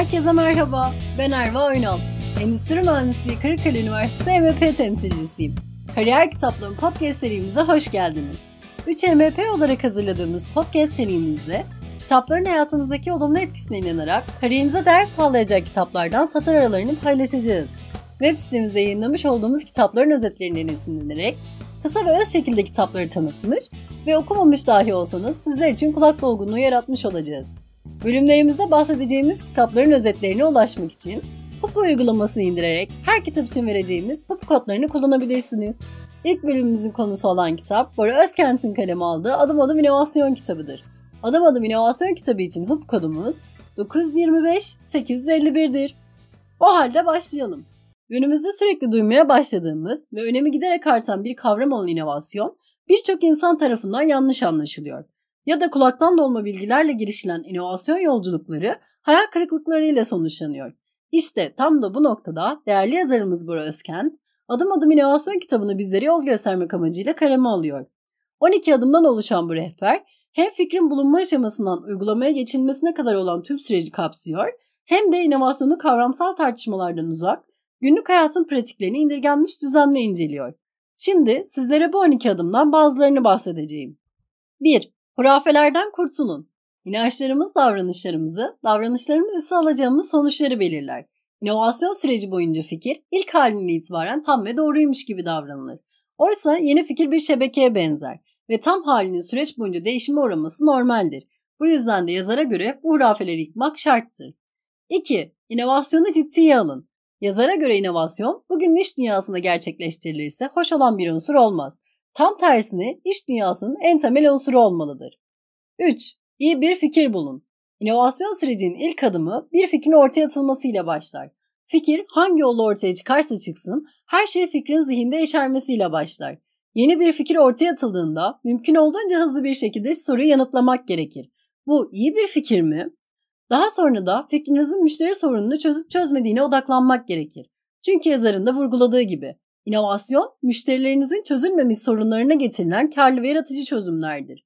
Herkese merhaba, ben Erva Oynal. Endüstri Mühendisliği Kırıkkale Üniversitesi MP temsilcisiyim. Kariyer Kitaplığım podcast serimize hoş geldiniz. 3 MP olarak hazırladığımız podcast serimizde kitapların hayatımızdaki olumlu etkisine inanarak kariyerinize değer sağlayacak kitaplardan satır aralarını paylaşacağız. Web sitemizde yayınlamış olduğumuz kitapların özetlerinden esinlenerek kısa ve öz şekilde kitapları tanıtmış ve okumamış dahi olsanız sizler için kulak dolgunluğu yaratmış olacağız. Bölümlerimizde bahsedeceğimiz kitapların özetlerine ulaşmak için Hup uygulamasını indirerek her kitap için vereceğimiz Hup kodlarını kullanabilirsiniz. İlk bölümümüzün konusu olan kitap Bora Özkent'in kaleme aldığı Adım Adım İnovasyon kitabıdır. Adım Adım İnovasyon kitabı için Hup kodumuz 925-851'dir. O halde başlayalım. Günümüzde sürekli duymaya başladığımız ve önemi giderek artan bir kavram olan inovasyon birçok insan tarafından yanlış anlaşılıyor. Ya da kulaktan dolma bilgilerle girişilen inovasyon yolculukları hayal kırıklıklarıyla sonuçlanıyor. İşte tam da bu noktada değerli yazarımız Bora Özkent, Adım Adım İnovasyon kitabını bizlere yol göstermek amacıyla kaleme alıyor. 12 adımdan oluşan bu rehber, hem fikrin bulunma aşamasından uygulamaya geçilmesine kadar olan tüm süreci kapsıyor, hem de inovasyonu kavramsal tartışmalardan uzak, günlük hayatın pratiklerini indirgenmiş düzenle inceliyor. Şimdi sizlere bu 12 adımdan bazılarını bahsedeceğim. 1. Hurafelerden kurtulun. İnançlarımız davranışlarımızı, davranışlarımız ise alacağımız sonuçları belirler. İnovasyon süreci boyunca fikir ilk halinden itibaren tam ve doğruymuş gibi davranılır. Oysa yeni fikir bir şebekeye benzer ve tam halinin süreç boyunca değişime uğraması normaldir. Bu yüzden de yazara göre bu hurafeleri yıkmak şarttır. 2. İnovasyonu ciddiye alın. Yazara göre inovasyon bugün iş dünyasında gerçekleştirilirse hoş olan bir unsur olmaz. Tam tersine iş dünyasının en temel unsuru olmalıdır. 3. İyi bir fikir bulun. İnovasyon sürecinin ilk adımı bir fikrin ortaya atılmasıyla başlar. Fikir hangi yolla ortaya çıkarsa çıksın her şey fikrin zihinde yeşermesiyle başlar. Yeni bir fikir ortaya atıldığında mümkün olduğunca hızlı bir şekilde soruyu yanıtlamak gerekir. Bu iyi bir fikir mi? Daha sonra da fikrinizin müşteri sorununu çözüp çözmediğine odaklanmak gerekir. Çünkü yazarın da vurguladığı gibi inovasyon müşterilerinizin çözülmemiş sorunlarına getirilen karlı ve yaratıcı çözümlerdir.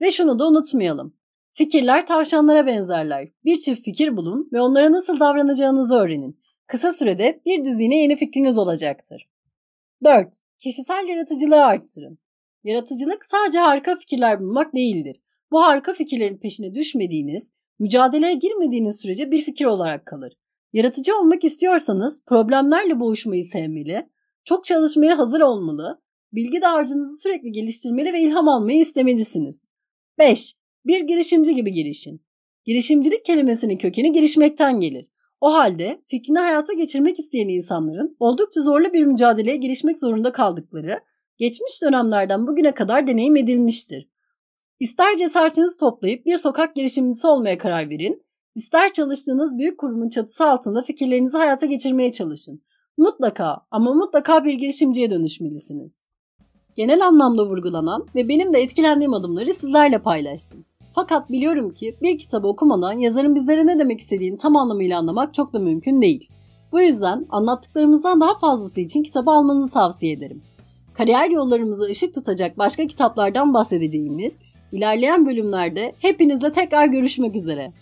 Ve şunu da unutmayalım. Fikirler tavşanlara benzerler. Bir çift fikir bulun ve onlara nasıl davranacağınızı öğrenin. Kısa sürede bir düzine yeni fikriniz olacaktır. 4. Kişisel yaratıcılığı arttırın. Yaratıcılık sadece harika fikirler bulmak değildir. Bu harika fikirlerin peşine düşmediğiniz, mücadeleye girmediğiniz sürece bir fikir olarak kalır. Yaratıcı olmak istiyorsanız problemlerle boğuşmayı sevmeli, çok çalışmaya hazır olmalı, bilgi dağarcığınızı sürekli geliştirmeli ve ilham almayı istemelisiniz. 5. Bir girişimci gibi girişin. Girişimcilik kelimesinin kökeni girişmekten gelir. O halde fikrini hayata geçirmek isteyen insanların oldukça zorlu bir mücadeleye girişmek zorunda kaldıkları geçmiş dönemlerden bugüne kadar deneyim edilmiştir. İster cesaretinizi toplayıp bir sokak girişimcisi olmaya karar verin, ister çalıştığınız büyük kurumun çatısı altında fikirlerinizi hayata geçirmeye çalışın. Mutlaka ama mutlaka bir girişimciye dönüşmelisiniz. Genel anlamda vurgulanan ve benim de etkilendiğim adımları sizlerle paylaştım. Fakat biliyorum ki bir kitabı okumadan yazarın bizlere ne demek istediğini tam anlamıyla anlamak çok da mümkün değil. Bu yüzden anlattıklarımızdan daha fazlası için kitabı almanızı tavsiye ederim. Kariyer yollarımızı ışık tutacak başka kitaplardan bahsedeceğimiz ilerleyen bölümlerde hepinizle tekrar görüşmek üzere.